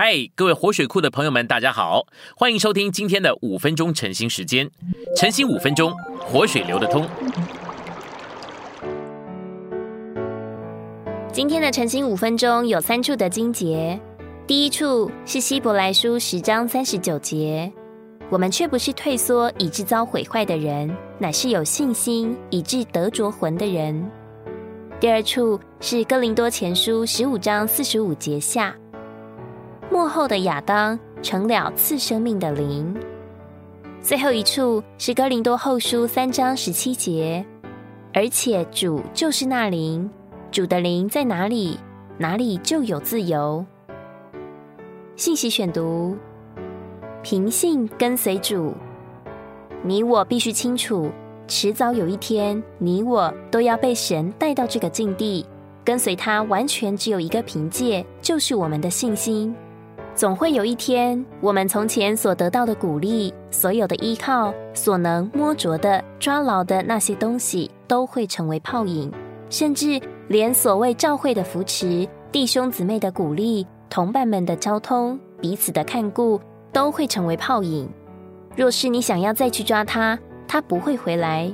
嗨，各位活水库的朋友们，大家好，欢迎收听今天的五分钟晨兴时间。晨兴五分钟，活水流得通。今天的晨兴五分钟有三处的经节，第一处是希伯来书十章三十九节，我们却不是退缩以致遭毁坏的人，乃是有信心以致得着魂的人。第二处是哥林多前书十五章四十五节下。幕后的亚当成了赐生命的灵。最后一处是哥林多后书三章十七节，而且主就是那灵，主的灵在哪里，哪里就有自由。信息选读：凭信跟随主，你我必须清楚，迟早有一天，你我都要被神带到这个境地，跟随他，完全只有一个凭借，就是我们的信心。总会有一天，我们从前所得到的鼓励，所有的依靠，所能摸着的、抓牢的那些东西，都会成为泡影；甚至连所谓教会的扶持、弟兄姊妹的鼓励、同伴们的交通、彼此的看顾，都会成为泡影。若是你想要再去抓它，它不会回来；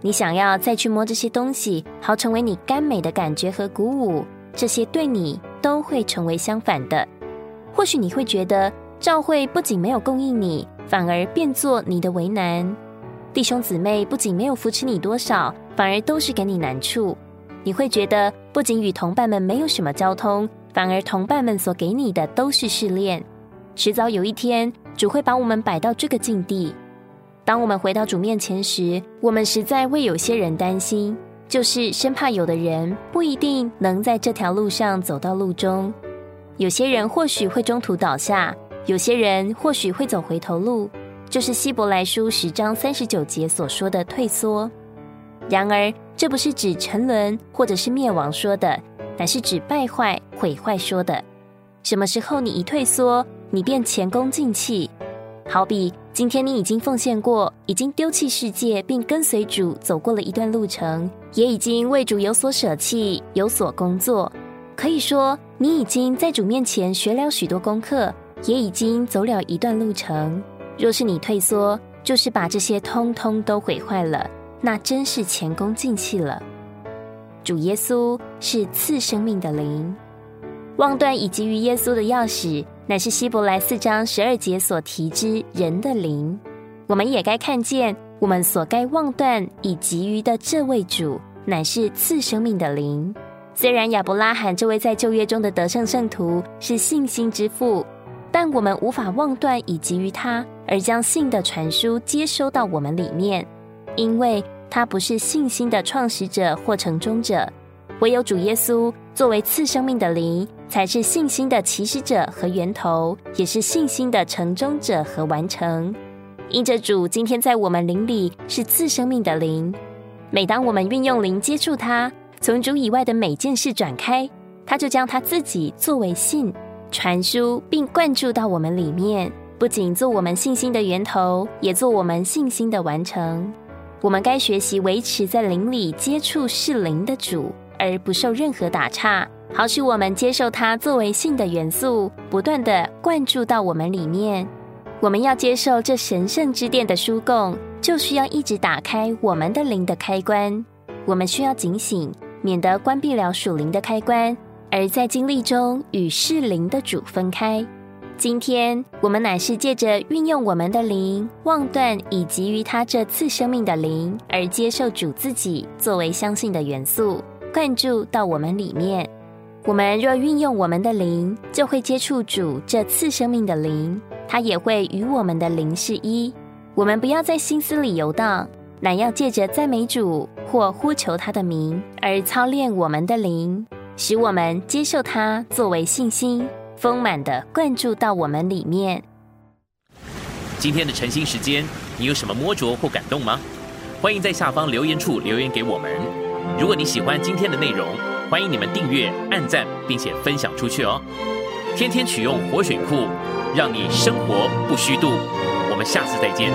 你想要再去摸这些东西，好成为你甘美的感觉和鼓舞，这些对你都会成为相反的。或许你会觉得教会不仅没有供应你，反而变作你的为难；弟兄姊妹不仅没有扶持你多少，反而都是给你难处。你会觉得不仅与同伴们没有什么交通，反而同伴们所给你的都是试炼。迟早有一天，主会把我们摆到这个境地。当我们回到主面前时，我们实在为有些人担心，就是生怕有的人不一定能在这条路上走到路中。有些人或许会中途倒下，有些人或许会走回头路，就是希伯来书十章三十九节所说的退缩。然而，这不是指沉沦或者是灭亡说的，乃是指败坏、毁坏说的。什么时候你一退缩，你便前功尽弃？好比今天你已经奉献过，已经丢弃世界，并跟随主走过了一段路程，也已经为主有所舍弃，有所工作。可以说，你已经在主面前学了许多功课，也已经走了一段路程。若是你退缩，就是把这些通通都毁坏了，那真是前功尽弃了。主耶稣是赐生命的灵，望断以及于耶稣的钥匙，乃是希伯来四章十二节所提之人的灵。我们也该看见，我们所该望断以及于的这位主，乃是赐生命的灵。虽然亚伯拉罕这位在旧约中的得胜圣徒是信心之父，但我们无法妄断以及于他而将信的传输接收到我们里面，因为他不是信心的创始者或成终者。唯有主耶稣作为赐生命的灵，才是信心的起始者和源头，也是信心的成终者和完成。因着主今天在我们灵里是赐生命的灵，每当我们运用灵接触他。从主以外的每件事转开，他就将他自己作为信传输，并灌注到我们里面，不仅做我们信心的源头，也做我们信心的完成。我们该学习维持在灵里接触是灵的主，而不受任何打岔，好使我们接受它作为信的元素，不断的灌注到我们里面。我们要接受这神圣之殿的书供，就需要一直打开我们的灵的开关。我们需要警醒。免得关闭了属灵的开关，而在经历中与世灵的主分开。今天我们乃是借着运用我们的灵，望断以及于他这次生命的灵，而接受主自己作为相信的元素，灌注到我们里面。我们若运用我们的灵，就会接触主这次生命的灵，他也会与我们的灵是一。我们不要在心思里游荡。乃要借着赞美主或呼求他的名而操练我们的灵，使我们接受他作为信心丰满的灌注到我们里面。今天的晨兴时间，你有什么摸着或感动吗？欢迎在下方留言处留言给我们。如果你喜欢今天的内容，欢迎你们订阅、按赞，并且分享出去哦。天天取用活水库，让你生活不虚度。我们下次再见。